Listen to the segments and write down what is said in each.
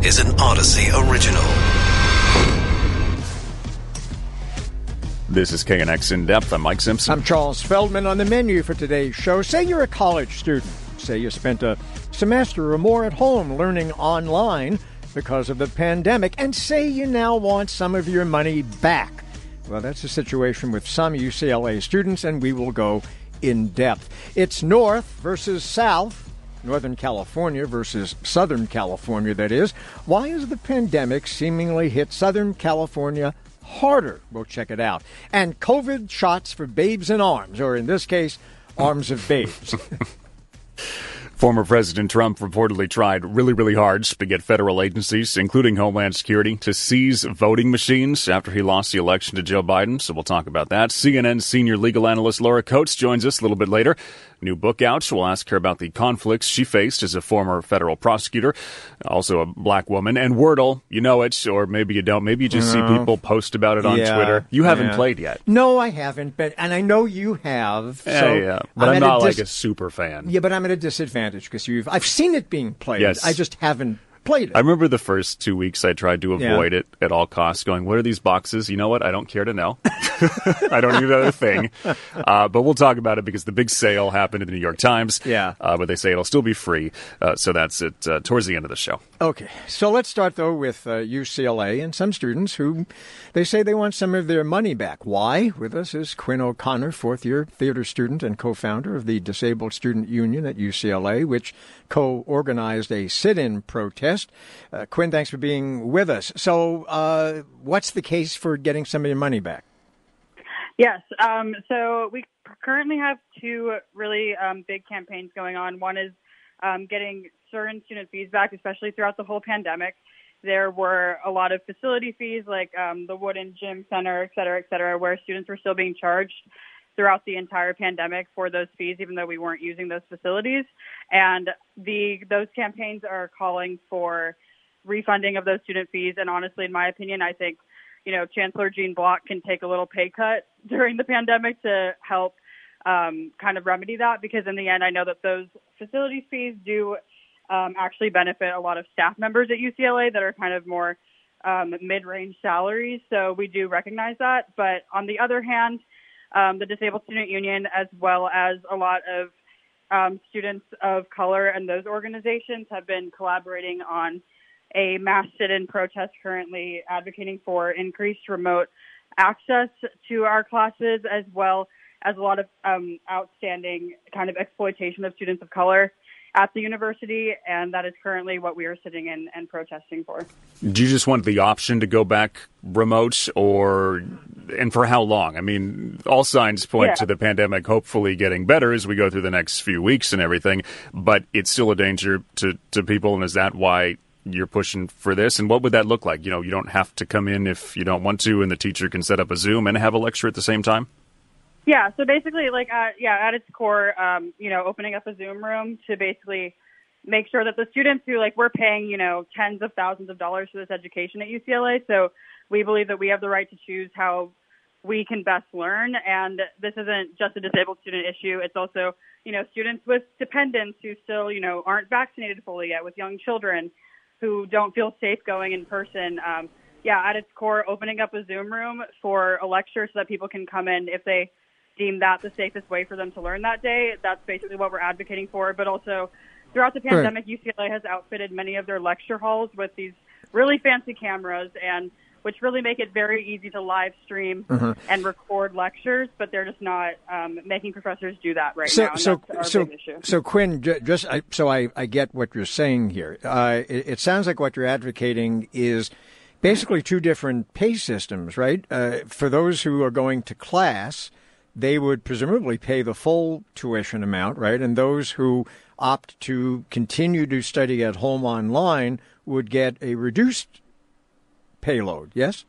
This is an Audacy original. This is KNX In Depth. I'm Mike Simpson. I'm Charles Feldman on the menu for today's show. Say you're a college student. Say you spent a semester or more at home learning online because of the pandemic, and say you now want some of your money back. Well, that's the situation with some UCLA students, and we will go in depth. It's North versus South, Northern California versus Southern California, that is. Why has the pandemic seemingly hit Southern California harder? We'll check it out. And COVID shots for babes in arms, or in this case, arms of babes. Former President Trump reportedly tried really, really hard to get federal agencies, including Homeland Security, to seize voting machines after he lost the election to Joe Biden. So we'll talk about that. CNN senior legal analyst Laura Coates joins us a little bit later new book out. We'll ask her about the conflicts she faced as a former federal prosecutor, also a black woman. And Wordle, you know it, or maybe you don't. Maybe you just no. see people post about it on yeah, Twitter. You haven't yeah. played yet. No, I haven't, but and I know you have. So yeah, but I'm, I'm not dis- like a super fan. Yeah, but I'm at a disadvantage because you've I've seen it being played. Yes. I just haven't played it. I remember the first two weeks I tried to avoid yeah. it at all costs, going, "What are these boxes? You know what? I don't care to know. I don't need another thing." Uh, but we'll talk about it because the big sale happened in the New York Times. Yeah, uh, but they say it'll still be free. Uh, so that's it uh, towards the end of the show. Okay, so let's start though with UCLA uh, and some students who they say they want some of their money back. Why? With us is Quinn O'Connor, fourth year theater student and co-founder of the Disabled Student Union at UCLA, which co-organized a sit-in protest. Uh, Quinn, thanks for being with us. So, uh, what's the case for getting some of your money back? Yes. Um, so we currently have two really um, big campaigns going on. One is um, getting certain student fees back, especially throughout the whole pandemic. There were a lot of facility fees, like um, the Wooden Gym Center, et cetera, et cetera, where students were still being charged throughout the entire pandemic for those fees, even though we weren't using those facilities. And the those campaigns are calling for refunding of those student fees. And honestly, in my opinion, I think you know Chancellor Gene Block can take a little pay cut during the pandemic to help um, kind of remedy that. Because in the end, I know that those facility fees do um, actually benefit a lot of staff members at UCLA that are kind of more um, mid-range salaries. So we do recognize that. But on the other hand, um, the Disabled Student Union, as well as a lot of um, students of color and those organizations have been collaborating on a mass sit-in protest currently advocating for increased remote access to our classes as well as a lot of um, outstanding kind of exploitation of students of color at the university, and that is currently what we are sitting in and protesting for. Do you just want the option to go back remote, or and for how long? I mean, all signs point yeah. to the pandemic hopefully getting better as we go through the next few weeks and everything, but it's still a danger to, to people, and is that why you're pushing for this? And what would that look like? You know, you don't have to come in if you don't want to, and the teacher can set up a Zoom and have a lecture at the same time? Yeah, so basically, like, uh, yeah, at its core, um, you know, opening up a Zoom room to basically make sure that the students who, like, we're paying, you know, tens of thousands of dollars for this education at UCLA, so we believe that we have the right to choose how we can best learn. And this isn't just a disabled student issue; it's also, you know, students with dependents who still, you know, aren't vaccinated fully yet, with young children who don't feel safe going in person. Um, yeah, at its core, opening up a Zoom room for a lecture so that people can come in if they deem that the safest way for them to learn that day. That's basically what we're advocating for. But also, throughout the pandemic, right. UCLA has outfitted many of their lecture halls with these really fancy cameras and which really make it very easy to live stream uh-huh. and record lectures, but they're just not um, making professors do that right so, now. so, so, so, Quinn, just I, so I, I get what you're saying here. Uh, it, it, sounds like what you're advocating is basically two different pay systems, right? Uh, for those who are going to class, they would presumably pay the full tuition amount, right? And those who opt to continue to study at home online would get a reduced payload. Yes.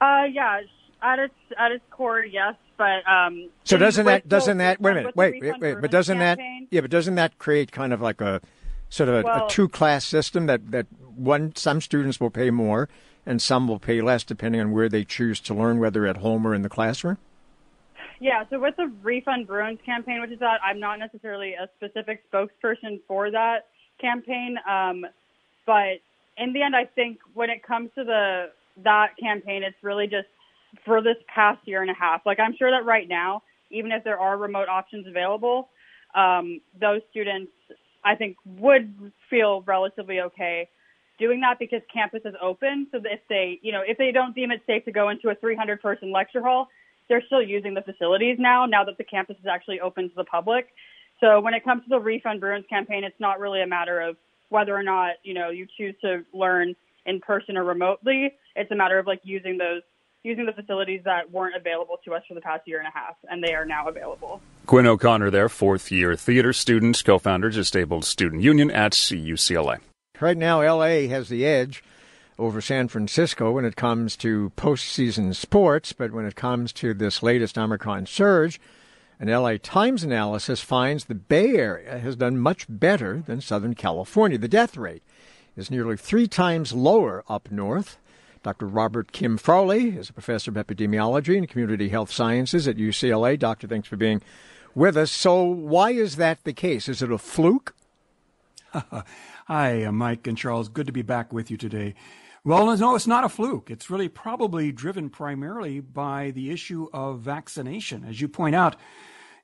Uh, yeah. At its at its core, yes. But um, so doesn't that doesn't that wait a minute wait wait wait but doesn't campaign, that yeah but doesn't that create kind of like a sort of a, well, a two class system that that one some students will pay more and some will pay less depending on where they choose to learn whether at home or in the classroom. Yeah, so with the Refund Bruins campaign, which is that I'm not necessarily a specific spokesperson for that campaign. Um, but in the end, I think when it comes to the that campaign, it's really just for this past year and a half. Like I'm sure that right now, even if there are remote options available, um, those students I think would feel relatively okay doing that because campus is open. So if they, you know, if they don't deem it safe to go into a 300 person lecture hall, they're still using the facilities now, now that the campus is actually open to the public. So when it comes to the Refund Bruins campaign, it's not really a matter of whether or not, you know, you choose to learn in person or remotely. It's a matter of like using those using the facilities that weren't available to us for the past year and a half, and they are now available. Quinn O'Connor there, fourth year theater student, co founder, of Disabled Student Union at UCLA. Right now, LA has the edge over San Francisco when it comes to postseason sports, but when it comes to this latest Omicron surge, an LA Times analysis finds the Bay Area has done much better than Southern California. The death rate is nearly three times lower up north. Dr. Robert Kim Farley is a professor of epidemiology and community health sciences at UCLA. Doctor, thanks for being with us. So, why is that the case? Is it a fluke? Hi, uh, Mike and Charles. Good to be back with you today. Well, no, it's not a fluke. It's really probably driven primarily by the issue of vaccination. As you point out,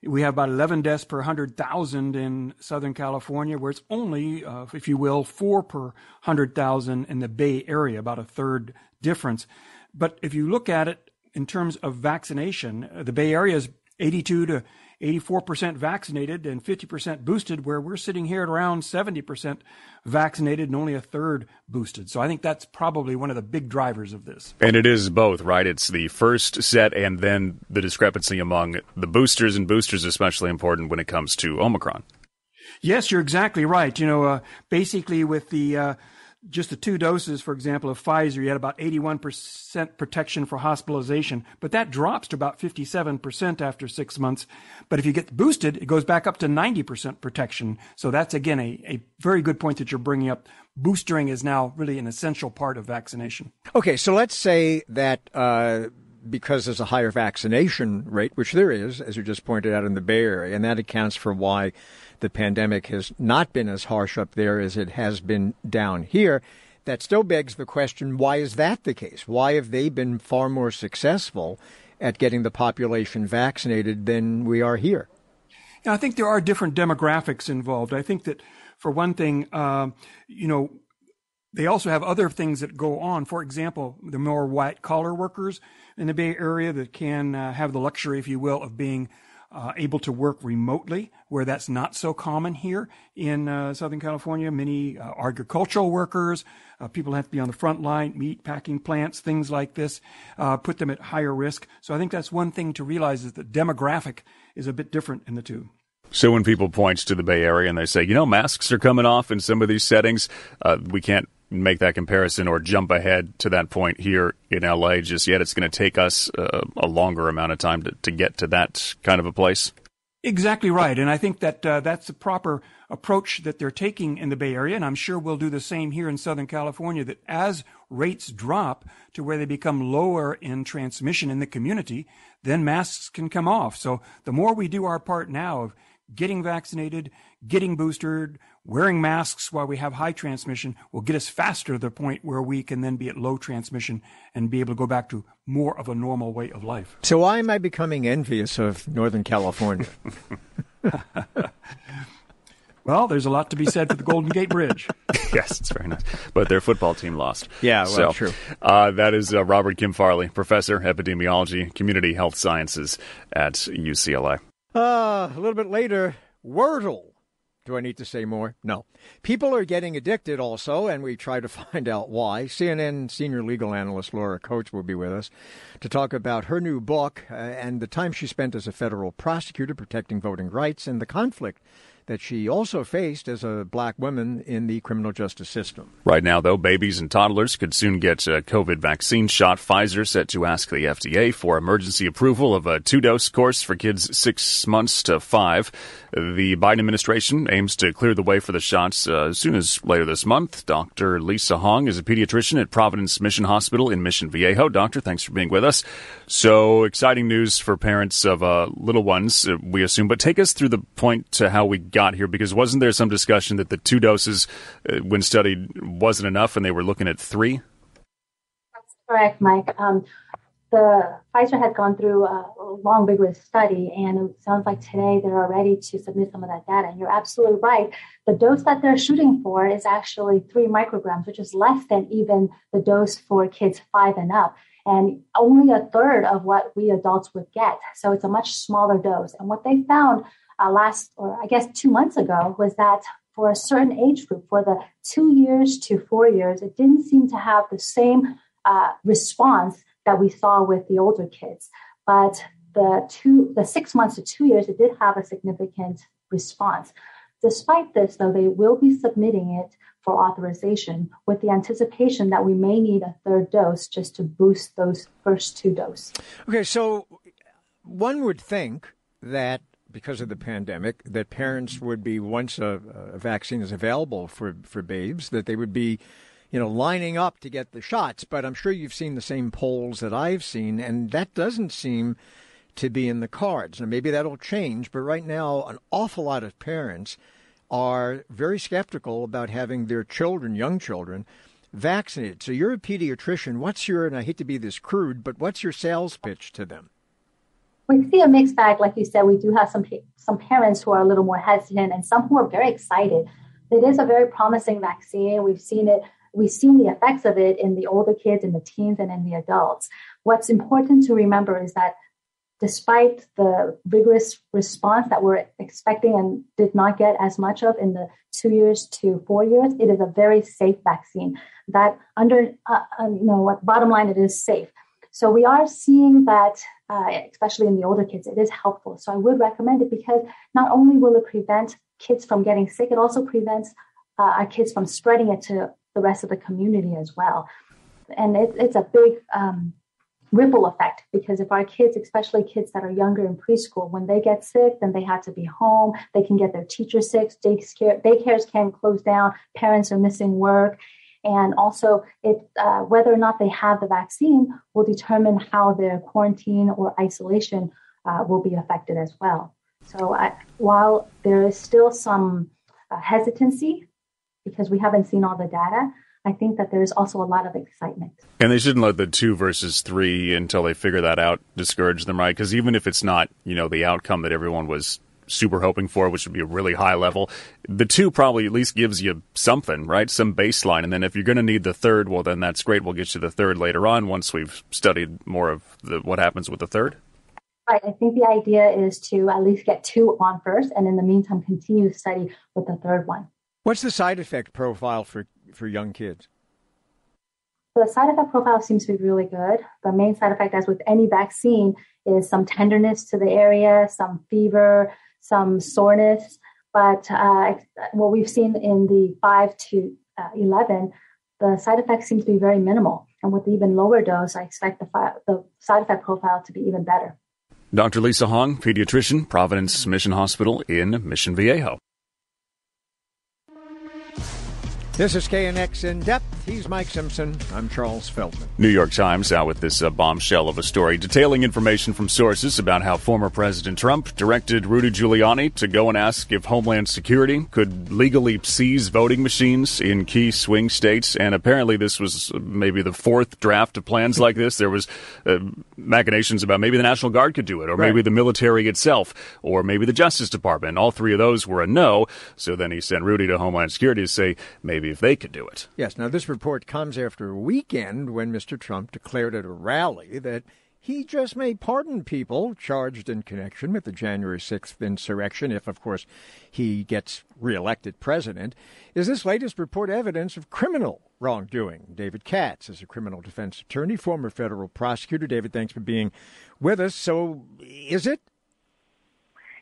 we have about 11 deaths per 100,000 in Southern California, where it's only, uh, if you will, four per 100,000 in the Bay Area, about a third difference. But if you look at it in terms of vaccination, uh, the Bay Area is 82 to 84% vaccinated and 50% boosted, where we're sitting here at around 70% vaccinated and only a third boosted. So I think that's probably one of the big drivers of this. And it is both, right? It's the first set and then the discrepancy among the boosters and boosters, especially important when it comes to Omicron. Yes, you're exactly right. You know, uh, basically with the uh, just the two doses, for example, of Pfizer, you had about 81% protection for hospitalization, but that drops to about 57% after six months. But if you get boosted, it goes back up to 90% protection. So that's again a, a very good point that you're bringing up. Boostering is now really an essential part of vaccination. Okay, so let's say that uh, because there's a higher vaccination rate, which there is, as you just pointed out in the Bay Area, and that accounts for why the pandemic has not been as harsh up there as it has been down here. That still begs the question why is that the case? Why have they been far more successful at getting the population vaccinated than we are here? I think there are different demographics involved. I think that, for one thing, uh, you know, they also have other things that go on. For example, the more white collar workers in the Bay Area that can uh, have the luxury, if you will, of being uh, able to work remotely, where that's not so common here in uh, Southern California. Many uh, agricultural workers, uh, people have to be on the front line, meat packing plants, things like this, uh, put them at higher risk. So I think that's one thing to realize is that demographic is a bit different in the two. So when people point to the Bay Area and they say, you know, masks are coming off in some of these settings, uh, we can't make that comparison or jump ahead to that point here in LA just yet. It's going to take us uh, a longer amount of time to, to get to that kind of a place. Exactly right. And I think that uh, that's the proper approach that they're taking in the Bay Area. And I'm sure we'll do the same here in Southern California that as rates drop to where they become lower in transmission in the community, then masks can come off. So the more we do our part now of getting vaccinated, getting boosted, wearing masks while we have high transmission will get us faster to the point where we can then be at low transmission and be able to go back to more of a normal way of life. So why am I becoming envious of Northern California? Well, there's a lot to be said for the Golden Gate Bridge. yes, it's very nice. But their football team lost. Yeah, well, so, true. Uh, that is uh, Robert Kim Farley, professor, epidemiology, community health sciences at UCLA. Uh, a little bit later, Wordle. Do I need to say more? No. People are getting addicted also, and we try to find out why. CNN senior legal analyst Laura Coates will be with us to talk about her new book uh, and the time she spent as a federal prosecutor protecting voting rights and the conflict that she also faced as a black woman in the criminal justice system. Right now, though, babies and toddlers could soon get a COVID vaccine shot. Pfizer set to ask the FDA for emergency approval of a two dose course for kids six months to five. The Biden administration aims to clear the way for the shots uh, as soon as later this month. Dr. Lisa Hong is a pediatrician at Providence Mission Hospital in Mission Viejo. Doctor, thanks for being with us. So, exciting news for parents of uh, little ones, uh, we assume. But take us through the point to how we get got here? Because wasn't there some discussion that the two doses, uh, when studied, wasn't enough, and they were looking at three? That's correct, Mike. Um, the Pfizer had gone through a long, vigorous study, and it sounds like today they're ready to submit some of that data. And you're absolutely right. The dose that they're shooting for is actually three micrograms, which is less than even the dose for kids five and up, and only a third of what we adults would get. So it's a much smaller dose. And what they found uh, last, or I guess two months ago, was that for a certain age group, for the two years to four years, it didn't seem to have the same uh, response that we saw with the older kids. But the two, the six months to two years, it did have a significant response. Despite this, though, they will be submitting it for authorization with the anticipation that we may need a third dose just to boost those first two doses. Okay, so one would think that because of the pandemic, that parents would be once a, a vaccine is available for, for babes, that they would be you know, lining up to get the shots. But I'm sure you've seen the same polls that I've seen, and that doesn't seem to be in the cards. Now, maybe that'll change, but right now, an awful lot of parents are very skeptical about having their children, young children, vaccinated. So you're a pediatrician. What's your, and I hate to be this crude, but what's your sales pitch to them? We see a mixed bag. Like you said, we do have some, some parents who are a little more hesitant and some who are very excited. It is a very promising vaccine. We've seen it we've seen the effects of it in the older kids, in the teens, and in the adults. What's important to remember is that despite the vigorous response that we're expecting and did not get as much of in the two years to four years, it is a very safe vaccine. That under, uh, um, you know, what bottom line, it is safe. So we are seeing that, uh, especially in the older kids, it is helpful. So I would recommend it because not only will it prevent kids from getting sick, it also prevents uh, our kids from spreading it to the rest of the community as well. And it, it's a big um, ripple effect because if our kids, especially kids that are younger in preschool, when they get sick, then they have to be home. They can get their teacher sick. Daycare, daycares can close down. Parents are missing work. And also, it, uh, whether or not they have the vaccine will determine how their quarantine or isolation uh, will be affected as well. So, I, while there is still some uh, hesitancy because we haven't seen all the data. I think that there's also a lot of excitement. And they shouldn't let the two versus three until they figure that out discourage them, right? Because even if it's not, you know, the outcome that everyone was super hoping for, which would be a really high level, the two probably at least gives you something, right? Some baseline. And then if you're going to need the third, well, then that's great. We'll get you the third later on once we've studied more of the, what happens with the third. Right. I think the idea is to at least get two on first, and in the meantime, continue to study with the third one. What's the side effect profile for, for young kids? The side effect profile seems to be really good. The main side effect, as with any vaccine, is some tenderness to the area, some fever, some soreness. But uh, what we've seen in the 5 to uh, 11, the side effects seem to be very minimal. And with even lower dose, I expect the, fi- the side effect profile to be even better. Dr. Lisa Hong, pediatrician, Providence Mission Hospital in Mission Viejo. This is KNX In Depth. He's Mike Simpson. I'm Charles Feldman. New York Times out with this uh, bombshell of a story detailing information from sources about how former President Trump directed Rudy Giuliani to go and ask if Homeland Security could legally seize voting machines in key swing states. And apparently, this was maybe the fourth draft of plans like this. There was uh, machinations about maybe the National Guard could do it, or right. maybe the military itself, or maybe the Justice Department. All three of those were a no. So then he sent Rudy to Homeland Security to say maybe if they could do it. Yes. Now, this report comes after a weekend when Mr. Trump declared at a rally that he just may pardon people charged in connection with the January 6th insurrection if, of course, he gets reelected president. Is this latest report evidence of criminal wrongdoing? David Katz is a criminal defense attorney, former federal prosecutor. David, thanks for being with us. So, is it?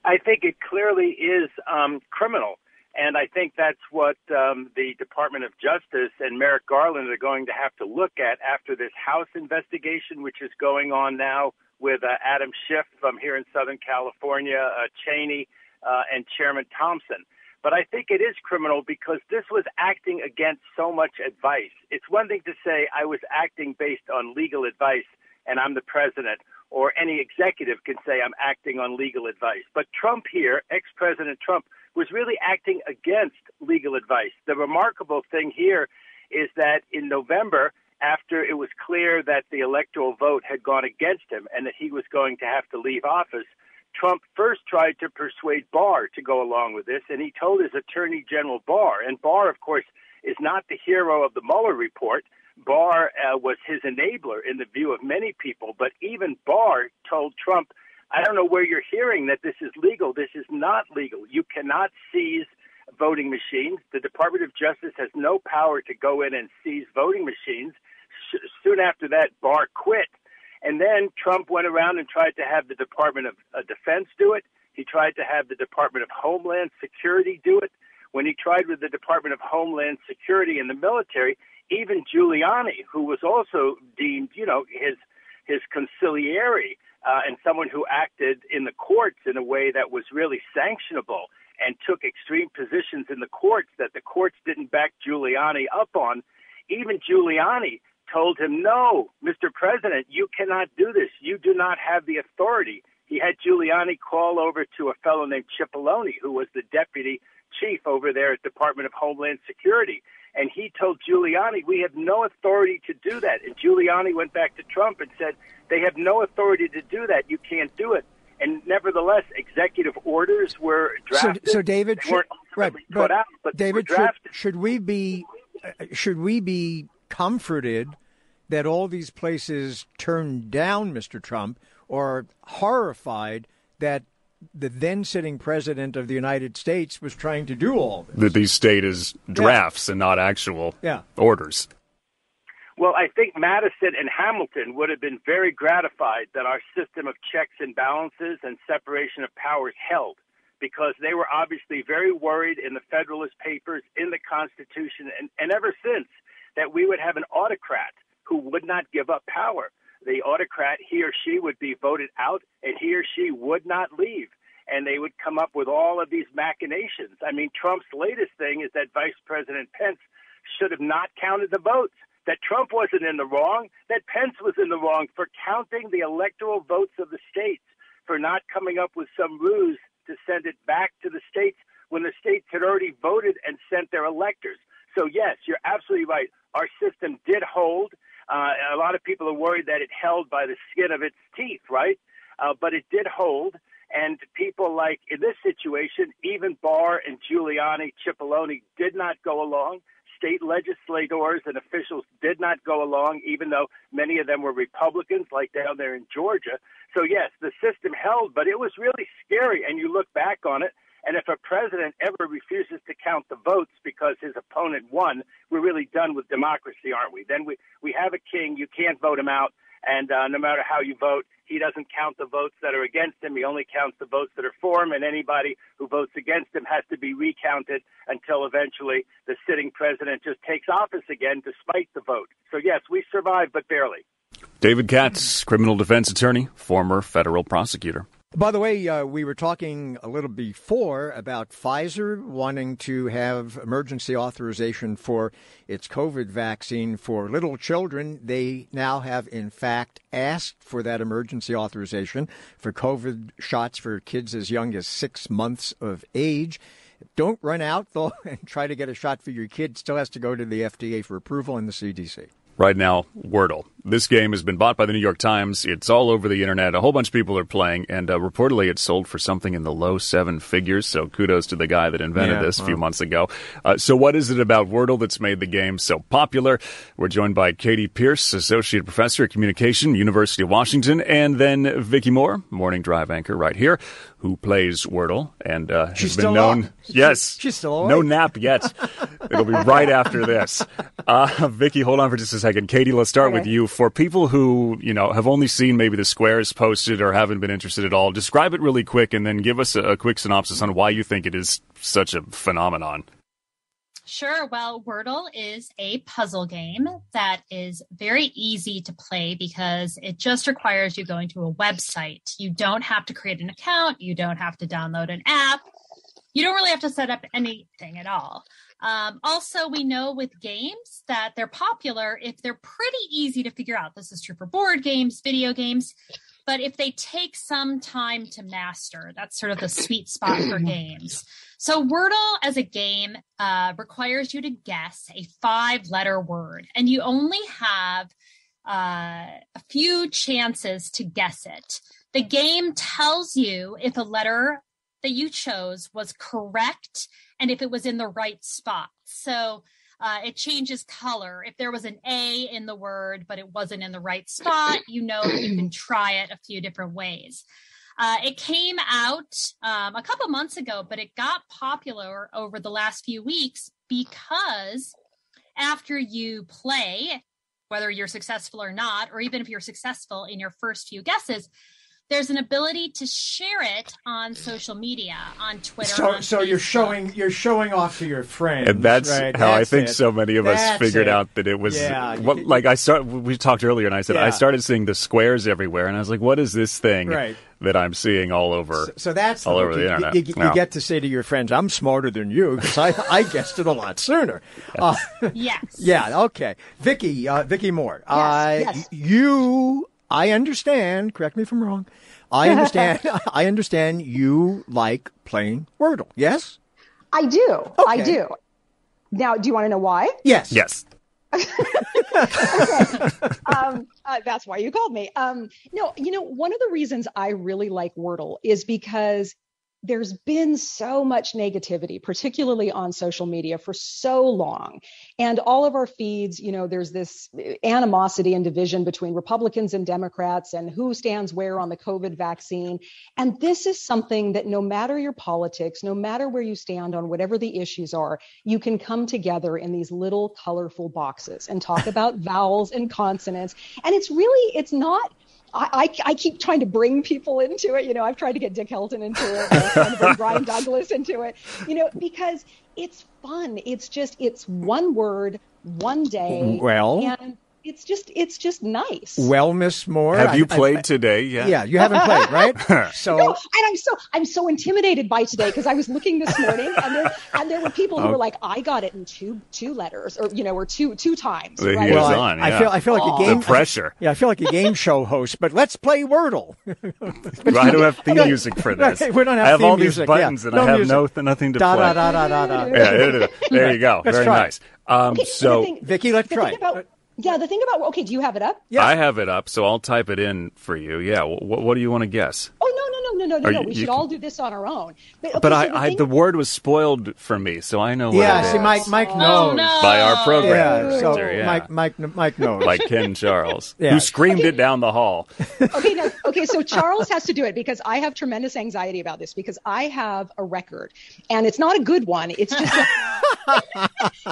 I think it clearly is um, criminal. And I think that's what um, the Department of Justice and Merrick Garland are going to have to look at after this House investigation, which is going on now with uh, Adam Schiff from here in Southern California, uh, Cheney, uh, and Chairman Thompson. But I think it is criminal because this was acting against so much advice. It's one thing to say I was acting based on legal advice and I'm the president, or any executive can say I'm acting on legal advice. But Trump here, ex-President Trump, was really acting against legal advice. The remarkable thing here is that in November, after it was clear that the electoral vote had gone against him and that he was going to have to leave office, Trump first tried to persuade Barr to go along with this, and he told his Attorney General Barr, and Barr, of course, is not the hero of the Mueller report. Barr uh, was his enabler in the view of many people, but even Barr told Trump, I don't know where you're hearing that this is legal. This is not legal. You cannot seize voting machines. The Department of Justice has no power to go in and seize voting machines. soon after that, Barr quit. And then Trump went around and tried to have the Department of uh, Defense do it. He tried to have the Department of Homeland Security do it. When he tried with the Department of Homeland Security and the military, even Giuliani, who was also deemed, you know, his his consigliere uh, and someone who acted in the courts in a way that was really sanctionable and took extreme positions in the courts that the courts didn't back Giuliani up on. Even Giuliani told him, No, Mr. President, you cannot do this. You do not have the authority. He had Giuliani call over to a fellow named Cipollone, who was the deputy chief over there at Department of Homeland Security. And he told Giuliani, we have no authority to do that. And Giuliani went back to Trump and said, they have no authority to do that. You can't do it. And nevertheless, executive orders were drafted. So, so David, should, right, but, out, but David, should, should we be uh, should we be comforted that all these places turned down Mr. Trump, or horrified that the then sitting president of the United States was trying to do all this. That these state as drafts yeah. and not actual yeah. orders. Well, I think Madison and Hamilton would have been very gratified that our system of checks and balances and separation of powers held because they were obviously very worried in the Federalist Papers, in the Constitution, and, and ever since that we would have an autocrat who would not give up power the autocrat, he or she would be voted out and he or she would not leave. And they would come up with all of these machinations. I mean, Trump's latest thing is that Vice President Pence should have not counted the votes, that Trump wasn't in the wrong, that Pence was in the wrong for counting the electoral votes of the states, for not coming up with some ruse to send it back to the states when the states had already voted and sent their electors. So, yes, you're absolutely right. Our system did hold. Uh, a lot of people are worried that it held by the skin of its teeth, right? Uh, but it did hold. And people like in this situation, even Barr and Giuliani, Cipollone did not go along. State legislators and officials did not go along, even though many of them were Republicans, like down there in Georgia. So, yes, the system held, but it was really scary. And you look back on it, and if a president ever refuses to count the votes because his opponent won, we're really done with democracy, aren't we? Then we, we have a king, you can't vote him out, and uh, no matter how you vote, he doesn't count the votes that are against him. He only counts the votes that are for him, and anybody who votes against him has to be recounted until eventually the sitting president just takes office again despite the vote. So, yes, we survived, but barely. David Katz, criminal defense attorney, former federal prosecutor. By the way, uh, we were talking a little before about Pfizer wanting to have emergency authorization for its COVID vaccine for little children. They now have, in fact, asked for that emergency authorization for COVID shots for kids as young as six months of age. Don't run out, though, and try to get a shot for your kid. Still has to go to the FDA for approval and the CDC right now Wordle. This game has been bought by the New York Times. It's all over the internet. A whole bunch of people are playing, and uh, reportedly it sold for something in the low seven figures. So kudos to the guy that invented yeah, this a few months ago. Uh, so what is it about Wordle that's made the game so popular? We're joined by Katy Pearce, Associate Professor of Communication, University of Washington, and then Vicki Moore, Morning Drive anchor right here, who plays Wordle and uh, has been known. Up. Yes, she's still awake. no nap yet. It'll be right after this. Uh, Vicky, hold on for just a second. Katy, let's start okay. with you. For people who you know have only seen maybe the squares posted or haven't been interested at all, describe it really quick, and then give us a, a quick synopsis on why you think it is such a phenomenon. Sure. Well, Wordle is a puzzle game that is very easy to play because it just requires you going to a website. You don't have to create an account. You don't have to download an app. You don't really have to set up anything at all. Um, also, we know with games that they're popular if they're pretty easy to figure out. This is true for board games, video games. But if they take some time to master, that's sort of the sweet spot for games. So Wordle as a game uh, requires you to guess a five letter word, and you only have uh, a few chances to guess it. The game tells you if a letter that you chose was correct and if it was in the right spot. So uh, it changes color. If there was an A in the word, but it wasn't in the right spot, you know you can try it a few different ways. Uh, it came out um, a couple months ago, but it got popular over the last few weeks because after you play, whether you're successful or not, or even if you're successful in your first few guesses, there's an ability to share it on social media, on Twitter. So, on so you're showing you're showing off to your friends, And that's right? how That's I think it. so many of us figured it. out that it was Yeah, what, like I start. We talked earlier, and I said Yeah. I started seeing the squares everywhere, and I was like, "What is this thing Right. that I'm seeing all over?" So that's all the over look. the you, internet. You, you Yeah. get to say to your friends, "I'm smarter than you because I, I guessed it a lot sooner." Uh, Yes. yeah. Okay. Vicky. Uh, Vicky Moore. uh, yes. You. I understand. Correct me if I'm wrong. I understand. I understand. You like playing Wordle. Yes. I do. I do. Now, do you want to know why? Yes. yes, um, uh, that's why you called me. Um, no, you know, one of the reasons I really like Wordle is because there's been so much negativity, particularly on social media for so long. And all of our feeds, you know, there's this animosity and division between Republicans and Democrats and who stands where on the COVID vaccine. And this is something that no matter your politics, no matter where you stand on whatever the issues are, you can come together in these little colorful boxes and talk about vowels and consonants. And it's really, it's not. I, I, I keep trying to bring people into it. You know, I've tried to get Dick Helton into it, to bring Brian Douglas into it, you know, because it's fun. It's just, it's one word, one day. Well- and it's just, it's just nice. Well, Miss Moore. have I- you played I- today? Yeah, yeah. You haven't played, right? So. No, and I'm so I'm so intimidated by today because I was looking this morning and there and there were people who Oh. were like, I got it in two two letters or you know or two two times. Right? Well, I, on, I yeah. feel I feel like a game the pressure. Yeah, I feel like a game show host, but let's play Wordle. I don't have theme music for this. We don't have I have theme all music, these buttons, yeah. and No I have music. no nothing to da, play. da da da da da. Yeah, there, there- there you go. Let's Very try nice. Um, Okay, so the thing, Vicky, let's the try. thing about yeah, the thing about okay, do you have it up? Yeah, I have it up, so I'll type it in for you. Yeah. What, what do you want to guess? Oh no no no no no Are no no. you- We should can- all do this on our own. But, okay, But so I, the I thing- the word was spoiled for me, so I know what Yeah, it see, is. Mike Mike Oh, knows. no. by our program Yeah, so yeah. Mike Mike Mike knows. like Ken Charles, Yeah. who screamed it down the hall. okay, no, okay. So Charles has to do it because I have tremendous anxiety about this because I have a record, and it's not a good one. It's just,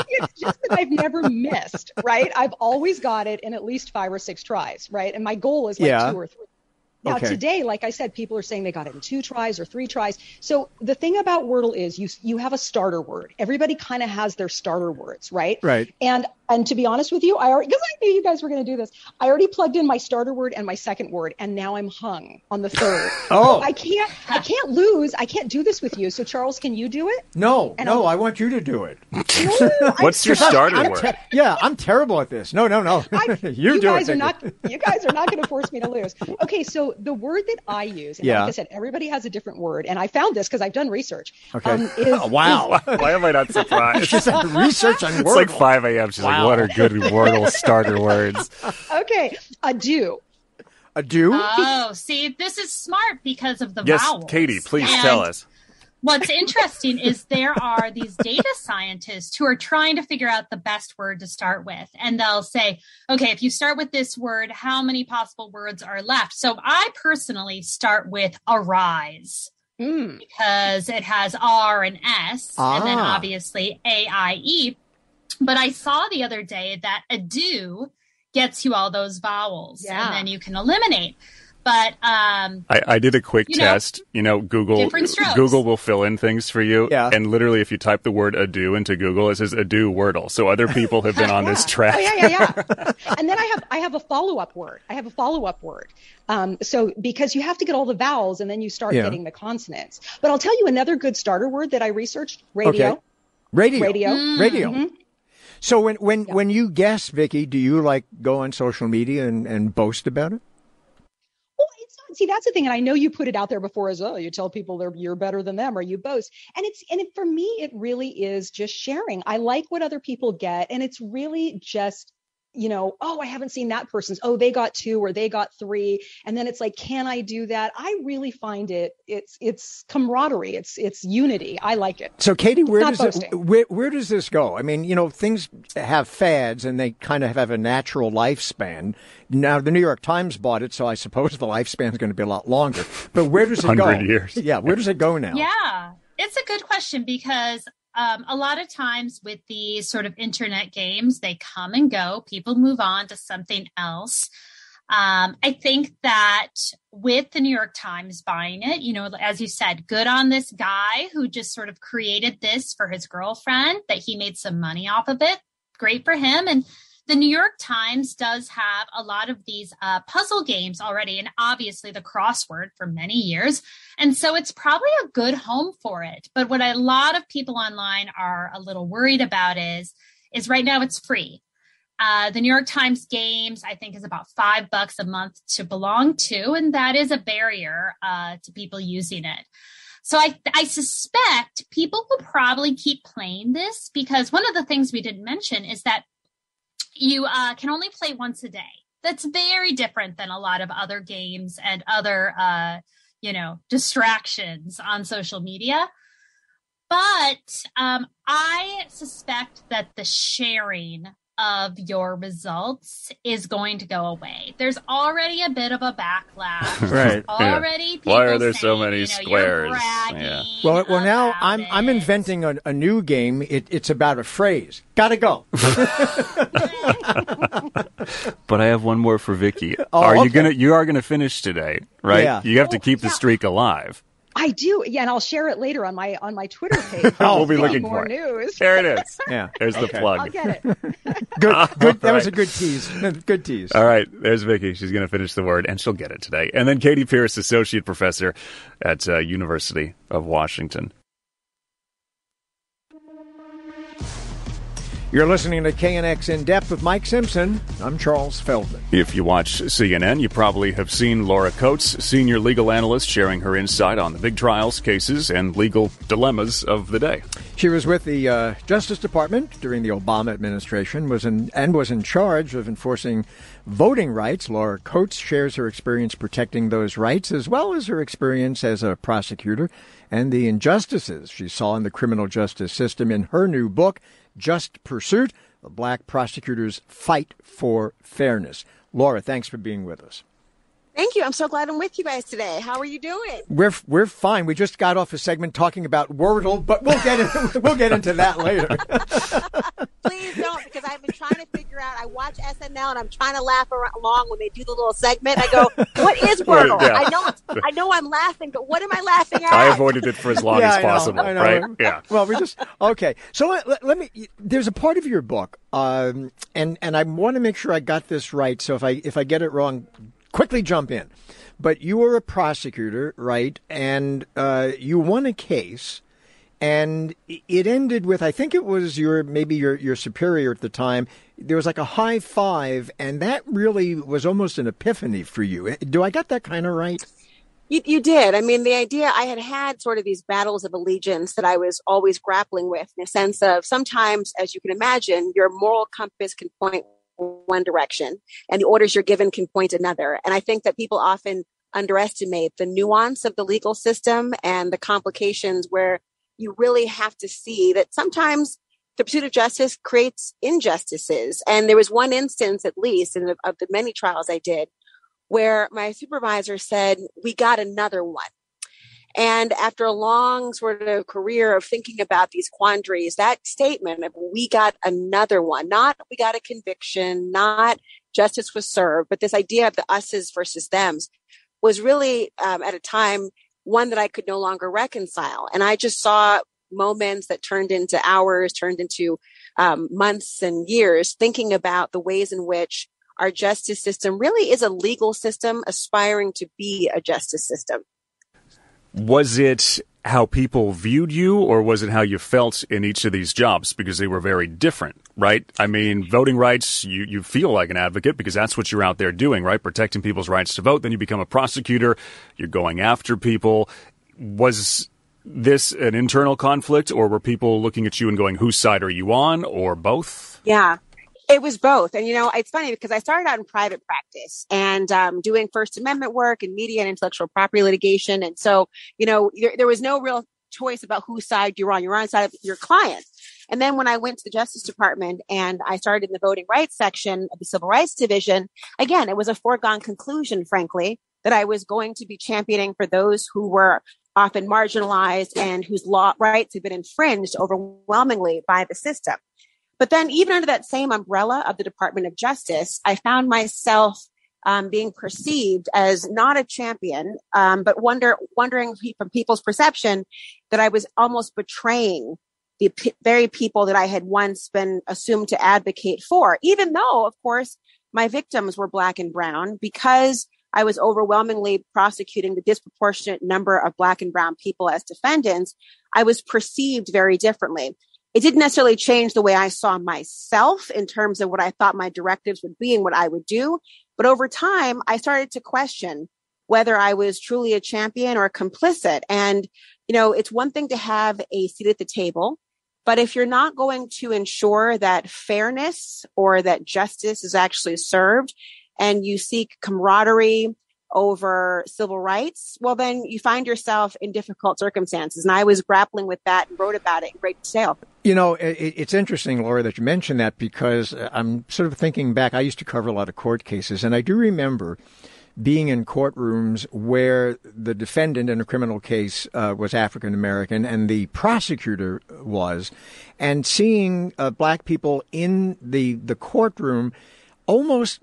it's just that I've never missed. Right? I've always got it in at least five or six tries. Right? And my goal is like Yeah. two or three. Now Okay. today, like I said, people are saying they got it in two tries or three tries. So the thing about Wordle is you you have a starter word. Everybody kind of has their starter words, right? Right. And and to be honest with you, I already because I knew you guys were going to do this. I already plugged in my starter word and my second word, and now I'm hung on the third. Oh. So I can't I can't lose. I can't do this with you. So Charles, can you do it? No, And no, I'm- I want you to do it. What's your starter I'm word? te- yeah, I'm terrible at this. No, no, no. I, you, you do guys it. are not. You guys are not going to force me to lose. Okay, so the word that I use, and Yeah. like I said, everybody has a different word, and I found this because I've done research. Okay. Um, is, wow. Why am I not surprised? It's just research on words. It's like Wordle. 5 a.m. She's Wow. like, what are good Wordle starter words? okay, a do. A do? Oh, see, this is smart because of the Yes, vowels. Katy, please And tell us. What's interesting is there are these data scientists who are trying to figure out the best word to start with. And they'll say, okay, if you start with this word, how many possible words are left? So I personally start with arise Mm. because it has R and S, and then Ah. obviously A, I, E. But I saw the other day that a do gets you all those vowels, Yeah. and then you can eliminate. But um, I, I did a quick You know, test. You know, Google. Google will fill in things for you. Yeah. And literally, if you type the word ado into Google, it says ado Wordle. So other people have been on this track. Oh yeah, yeah, yeah. and then I have I have a follow up word. I have a follow up word. Um, so because you have to get all the vowels and then you start Yeah. getting the consonants. But I'll tell you another good starter word that I researched: radio. Okay. Radio. Radio. Radio. So when when when you guess, Vicky, do you like go on social media and, and boast about it? Well, it's not see that's the thing, and I know you put it out there before as oh, you tell people they're you're better than them or you boast, and it's and it, for me it really is just sharing. I like what other people get, and it's really just you know, oh, I haven't seen that person's. Oh, they got two or they got three, and then it's like, can I do that? I really find it. It's it's camaraderie. It's it's unity. I like it. So, Katy, where does it, where, where does this go? I mean, you know, things have fads, and they kind of have a natural lifespan. Now, the New York Times bought it, so I suppose the lifespan is going to be a lot longer. But where does it go? Years. Yeah, where does it go now? Yeah, it's a good question because um, a lot of times with these sort of internet games, they come and go. People move on to something else. Um, I think that with the New York Times buying it, you know, as you said, good on this guy who just sort of created this for his girlfriend, that he made some money off of it. Great for him. And the New York Times does have a lot of these uh, puzzle games already, and obviously the crossword for many years. And so it's probably a good home for it. But what a lot of people online are a little worried about is, is right now it's free. Uh, the New York Times Games, I think, is about five bucks a month to belong to, and that is a barrier uh, to people using it. So I, I suspect people will probably keep playing this because one of the things we didn't mention is that you uh, can only play once a day. That's very different than a lot of other games and other, uh, you know, distractions on social media. But um, I suspect that the sharing of your results is going to go away. There's already a bit of a backlash. right. Already, yeah. why are there saying, so many you know, squares? Yeah. Well, well, now I'm I'm inventing a, a new game. It, it's about a phrase. Gotta go. but I have one more for Vicky. Oh, are okay. you gonna? You are gonna finish today, right? Yeah. You have to Oh, keep the yeah. streak alive. I do, yeah, and I'll share it later on my on my Twitter page. Oh, we'll be looking more for it. news. There it is. Yeah. There's the plug. I'll get it. Good. Good. That was a good tease. Good tease. All right, there's Vicki. She's going to finish the word, and she'll get it today. And then Katy Pearce, associate professor at uh, University of Washington. You're listening to KNX in depth with Mike Simpson. I'm Charles Feldman. If you watch CNN, you probably have seen Laura Coates, senior legal analyst, sharing her insight on the big trials, cases, and legal dilemmas of the day. She was with the uh, Justice Department during the Obama administration, was in, and was in charge of enforcing voting rights. Laura Coates shares her experience protecting those rights, as well as her experience as a prosecutor and the injustices she saw in the criminal justice system in her new book, Just Pursuit: The Black Prosecutors Fight for Fairness. Laura, thanks for being with us. Thank you. I'm so glad I'm with you guys today. How are you doing? We're we're fine. We just got off a segment talking about Wordle, but we'll get in, we'll get into that later. Please don't, because I've been trying to figure out. I watch SNL and I'm trying to laugh along when they do the little segment. I go, "What is Wordle?" Yeah. I know, I know, I'm laughing, but what am I laughing at? I avoided it for as long Yeah, as I know, possible, I know. right? Yeah. Well, we just okay. So let, let, let me. There's a part of your book, um, and and I want to make sure I got this right. So if I if I get it wrong, quickly jump in. But you were a prosecutor, right? And uh, you won a case, and it ended with I think it was your maybe your your superior at the time. There was like a high five, and that really was almost an epiphany for you. Do I got that kind of right? You, you did. I mean, the idea I had had sort of these battles of allegiance that I was always grappling with in a sense of sometimes, as you can imagine, your moral compass can point one direction and the orders you're given can point another. And I think that people often underestimate the nuance of the legal system and the complications where you really have to see that sometimes the pursuit of justice creates injustices. And there was one instance, at least, in the, of the many trials I did, where my supervisor said, We got another one. And after a long sort of career of thinking about these quandaries, that statement of we got another one, not we got a conviction, not justice was served, but this idea of the us's versus them's was really um, at a time one that I could no longer reconcile. And I just saw moments that turned into hours, turned into um, months and years thinking about the ways in which our justice system really is a legal system aspiring to be a justice system. Was it how people viewed you, or was it how you felt in each of these jobs? Because they were very different, right? I mean, voting rights, you, you feel like an advocate because that's what you're out there doing, right? Protecting people's rights to vote. Then you become a prosecutor, you're going after people. Was this an internal conflict, or were people looking at you and going, whose side are you on, or both? Yeah. It was both. And, you know, it's funny because I started out in private practice and um, doing First Amendment work and media and intellectual property litigation. And so, you know, there, there was no real choice about whose side you're on. You're on side of your client. And then when I went to the Justice Department and I started in the voting rights section of the Civil Rights Division, again, it was a foregone conclusion, frankly, that I was going to be championing for those who were often marginalized and whose law rights had been infringed overwhelmingly by the system. But then, even under that same umbrella of the Department of Justice, I found myself um, being perceived as not a champion, um, but wonder wondering from people's perception that I was almost betraying the p- very people that I had once been assumed to advocate for, even though, of course, my victims were black and brown because I was overwhelmingly prosecuting the disproportionate number of black and brown people as defendants. I was perceived very differently it didn't necessarily change the way I saw myself in terms of what I thought my directives would be and what I would do. But over time, I started to question whether I was truly a champion or complicit. And, you know, it's one thing to have a seat at the table, but if you're not going to ensure that fairness or that justice is actually served and you seek camaraderie over civil rights, well, then you find yourself in difficult circumstances. And I was grappling with that and wrote about it in great detail. You know, it, it's interesting, Laura, that you mentioned that because I'm sort of thinking back. I used to cover a lot of court cases, and I do remember being in courtrooms where the defendant in a criminal case uh, was African American and the prosecutor was, and seeing uh, black people in the the courtroom almost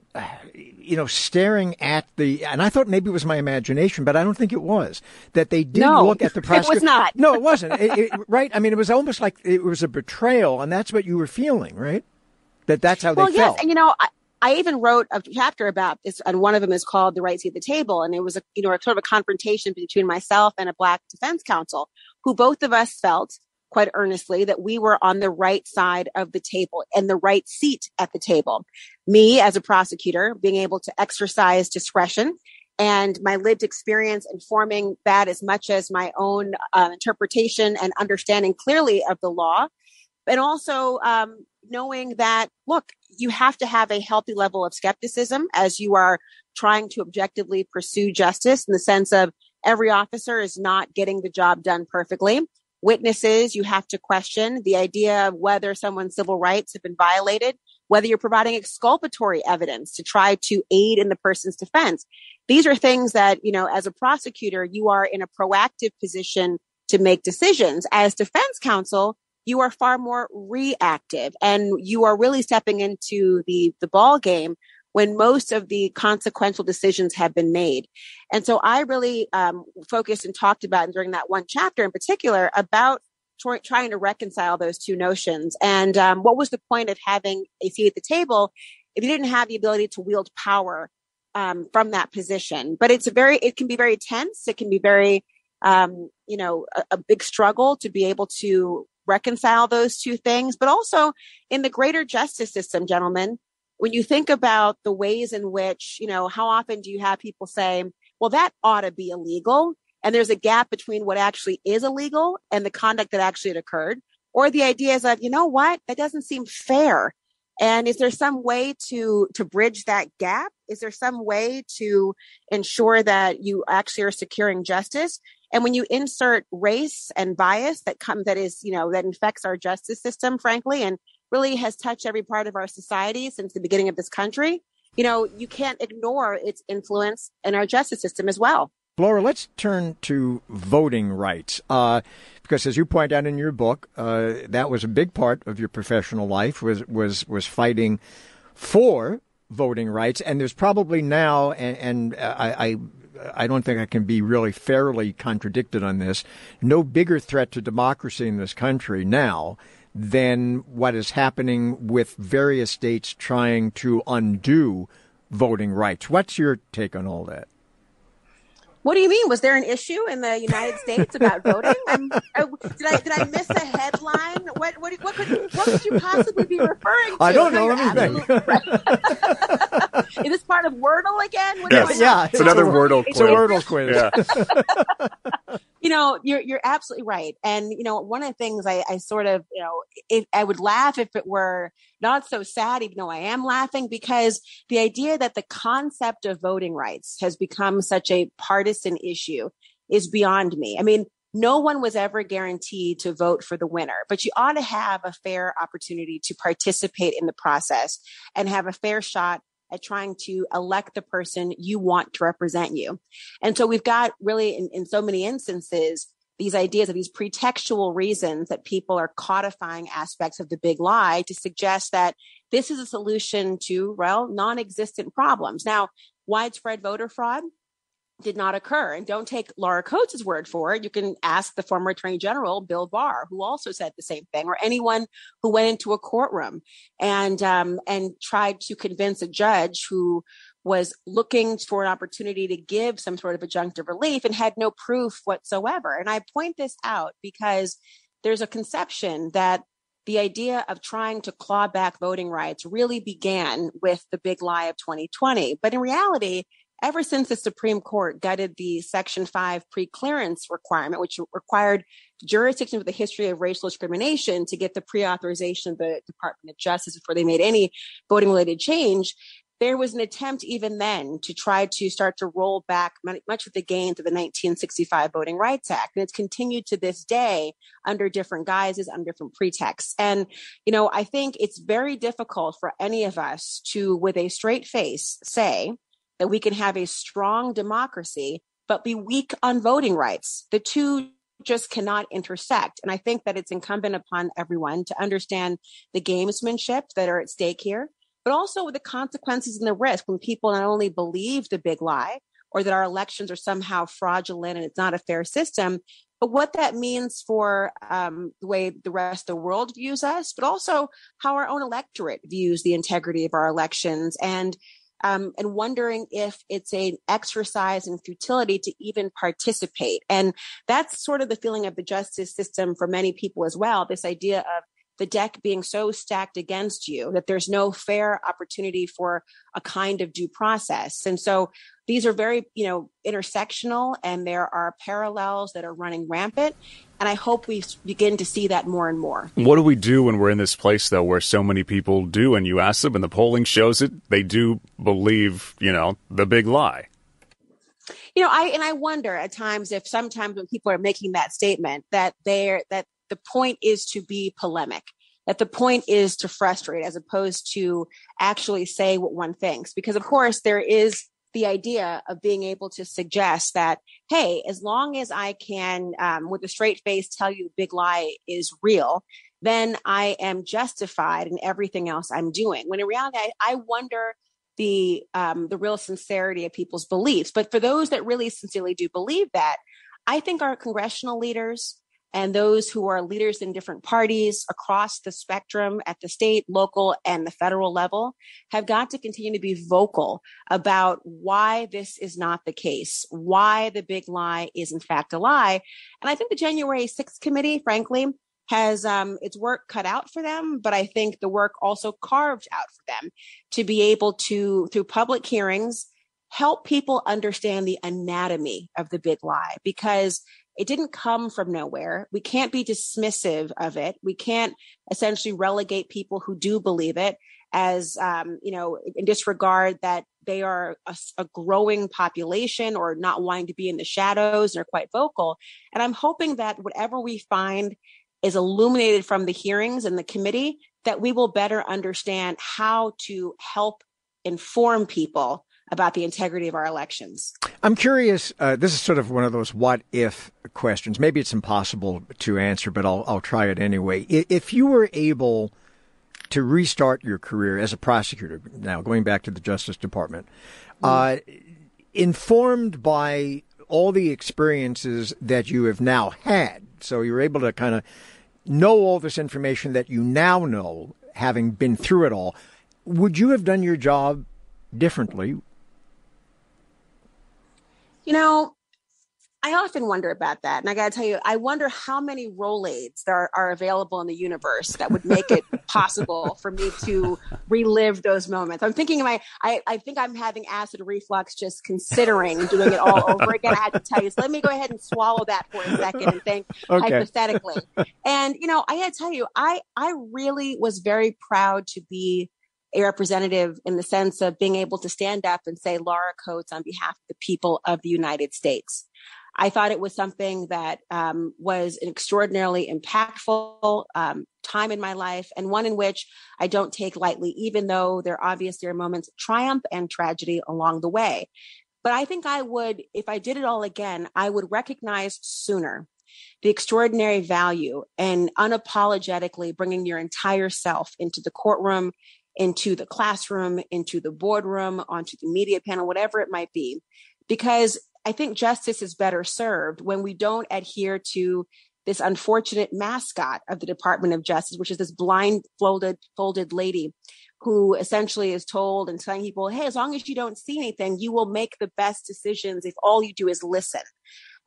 you know staring at the and I thought maybe it was my imagination but I don't think it was that they did no, look at the prosecutor it was not. No it wasn't. It, it, right? I mean it was almost like it was a betrayal and that's what you were feeling right? That that's how well, they yes. felt Well, yes, and you know I, I even wrote a chapter about this, and one of them is called "The Right Seat at the Table," and it was a you know a sort of a confrontation between myself and a black defense counsel, who both of us felt quite earnestly that we were on the right side of the table and the right seat at the table. Me as a prosecutor being able to exercise discretion and my lived experience informing that as much as my own uh, interpretation and understanding clearly of the law. And also um, knowing that, look, you have to have a healthy level of skepticism as you are trying to objectively pursue justice in the sense of every officer is not getting the job done perfectly witnesses you have to question the idea of whether someone's civil rights have been violated whether you're providing exculpatory evidence to try to aid in the person's defense. These are things that you know as a prosecutor you are in a proactive position to make decisions. As defense counsel you are far more reactive and you are really stepping into the the ball game when most of the consequential decisions have been made. And so I really um, focused and talked about during that one chapter in particular about tr- trying to reconcile those two notions. And um, what was the point of having a seat at the table if you didn't have the ability to wield power um, from that position? But it's a very, it can be very tense. It can be very, um, you know, a, a big struggle to be able to reconcile those two things. But also in the greater justice system, gentlemen, when you think about the ways in which, you know, how often do you have people say, well, that ought to be illegal? And there's a gap between what actually is illegal and the conduct that actually had occurred. Or the idea is that, you know what? That doesn't seem fair. And is there some way to, to bridge that gap? Is there some way to ensure that you actually are securing justice? And when you insert race and bias that come, that is, you know, that infects our justice system, frankly, and really has touched every part of our society since the beginning of this country, you know, you can't ignore its influence in our justice system as well. Laura, let's turn to voting rights. Uh, because as you point out in your book, uh, that was a big part of your professional life was was was fighting for voting rights, and there's probably now, and, and I, I I don't think I can be really fairly contradicted on this. No bigger threat to democracy in this country now than what is happening with various states trying to undo voting rights. What's your take on all that? What do you mean? Was there an issue in the United States about voting? I, did I did I miss a headline? What what what could what could you possibly be referring to? I don't know anything. Is this part of Wordle again? What yes. Yeah, it's, it's another a, Wordle quiz. It's a Wordle quiz. Yeah. you know, you're you're absolutely right. And you know, one of the things I, I sort of you know, if, I would laugh if it were not so sad, even though I am laughing, because the idea that the concept of voting rights has become such a partisan issue is beyond me. I mean, no one was ever guaranteed to vote for the winner, but you ought to have a fair opportunity to participate in the process and have a fair shot at trying to elect the person you want to represent you. And so we've got really in, in so many instances, these ideas of these pretextual reasons that people are codifying aspects of the big lie to suggest that this is a solution to, well, non existent problems. Now, widespread voter fraud, did not occur. And don't take Laura Coates' word for it. You can ask the former Attorney General, Bill Barr, who also said the same thing, or anyone who went into a courtroom and um, and tried to convince a judge who was looking for an opportunity to give some sort of injunctive relief and had no proof whatsoever. And I point this out because there's a conception that the idea of trying to claw back voting rights really began with the big lie of 2020. But in reality, ever since the Supreme Court gutted the Section 5 pre-clearance requirement, which required jurisdictions with a history of racial discrimination to get the pre-authorization of the Department of Justice before they made any voting related change, there was an attempt even then to try to start to roll back much of the gains of the 1965 Voting Rights Act. And it's continued to this day under different guises, under different pretexts. And, you know, I think it's very difficult for any of us to, with a straight face, say, that we can have a strong democracy, but be weak on voting rights. The two just cannot intersect. And I think that it's incumbent upon everyone to understand the gamesmanship that are at stake here, but also with the consequences and the risk when people not only believe the big lie or that our elections are somehow fraudulent and it's not a fair system, but what that means for um, the way the rest of the world views us, but also how our own electorate views the integrity of our elections and um, and wondering if it's an exercise in futility to even participate. And that's sort of the feeling of the justice system for many people as well. This idea of the deck being so stacked against you that there's no fair opportunity for a kind of due process. And so these are very, you know, intersectional and there are parallels that are running rampant. And I hope we begin to see that more and more. What do we do when we're in this place, though, where so many people do, and you ask them, and the polling shows it, they do believe, you know, the big lie? You know, I and I wonder at times if sometimes when people are making that statement that they're that the point is to be polemic that the point is to frustrate as opposed to actually say what one thinks because of course there is the idea of being able to suggest that, hey, as long as I can, um, with a straight face, tell you big lie is real, then I am justified in everything else I'm doing. When in reality, I, I wonder the um, the real sincerity of people's beliefs. But for those that really sincerely do believe that, I think our congressional leaders, and those who are leaders in different parties across the spectrum at the state, local, and the federal level have got to continue to be vocal about why this is not the case, why the big lie is in fact a lie. And I think the January 6th committee, frankly, has um, its work cut out for them, but I think the work also carved out for them to be able to, through public hearings, help people understand the anatomy of the big lie because it didn't come from nowhere. We can't be dismissive of it. We can't essentially relegate people who do believe it as, um, you know, in disregard that they are a, a, growing population or not wanting to be in the shadows and are quite vocal. And I'm hoping that whatever we find is illuminated from the hearings and the committee, that we will better understand how to help inform people about the integrity of our elections. I'm curious. Uh, this is sort of one of those what if questions. Maybe it's impossible to answer, but I'll, I'll try it anyway. If you were able to restart your career as a prosecutor, now going back to the Justice Department, mm. uh, informed by all the experiences that you have now had, so you're able to kind of know all this information that you now know, having been through it all, would you have done your job differently you know, I often wonder about that. And I got to tell you, I wonder how many Rolaids there are, are, available in the universe that would make it possible for me to relive those moments. I'm thinking, my, I, I think I'm having acid reflux just considering doing it all over again. I had to tell you, so let me go ahead and swallow that for a second and think okay. hypothetically. And, you know, I got to tell you, I, I really was very proud to be a representative in the sense of being able to stand up and say Laura Coates on behalf of the people of the United States. I thought it was something that um, was an extraordinarily impactful um, time in my life and one in which I don't take lightly, even though there are obviously are moments of triumph and tragedy along the way. But I think I would, if I did it all again, I would recognize sooner the extraordinary value and unapologetically bringing your entire self into the courtroom, into the classroom, into the boardroom, onto the media panel, whatever it might be. Because I think justice is better served when we don't adhere to this unfortunate mascot of the Department of Justice, which is this blindfolded folded lady who essentially is told and telling people, hey, as long as you don't see anything, you will make the best decisions if all you do is listen.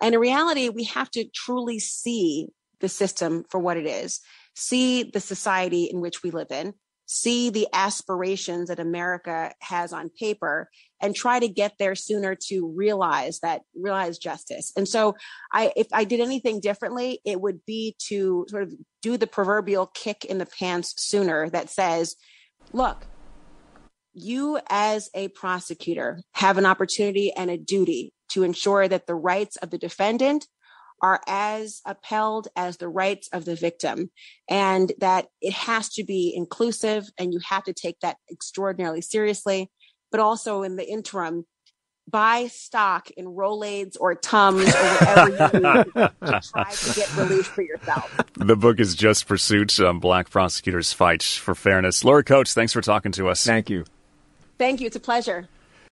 And in reality, we have to truly see the system for what it is, see the society in which we live in, see the aspirations that America has on paper and try to get there sooner to realize that realize justice. And so I if I did anything differently, it would be to sort of do the proverbial kick in the pants sooner that says, look, you as a prosecutor have an opportunity and a duty to ensure that the rights of the defendant are as upheld as the rights of the victim and that it has to be inclusive and you have to take that extraordinarily seriously but also in the interim buy stock in Rolaids or Tums or whatever you need to try to get relief for yourself. The book is Just Pursuit, um, Black Prosecutors Fight for Fairness. Laura Coates, thanks for talking to us. Thank you. Thank you. It's a pleasure.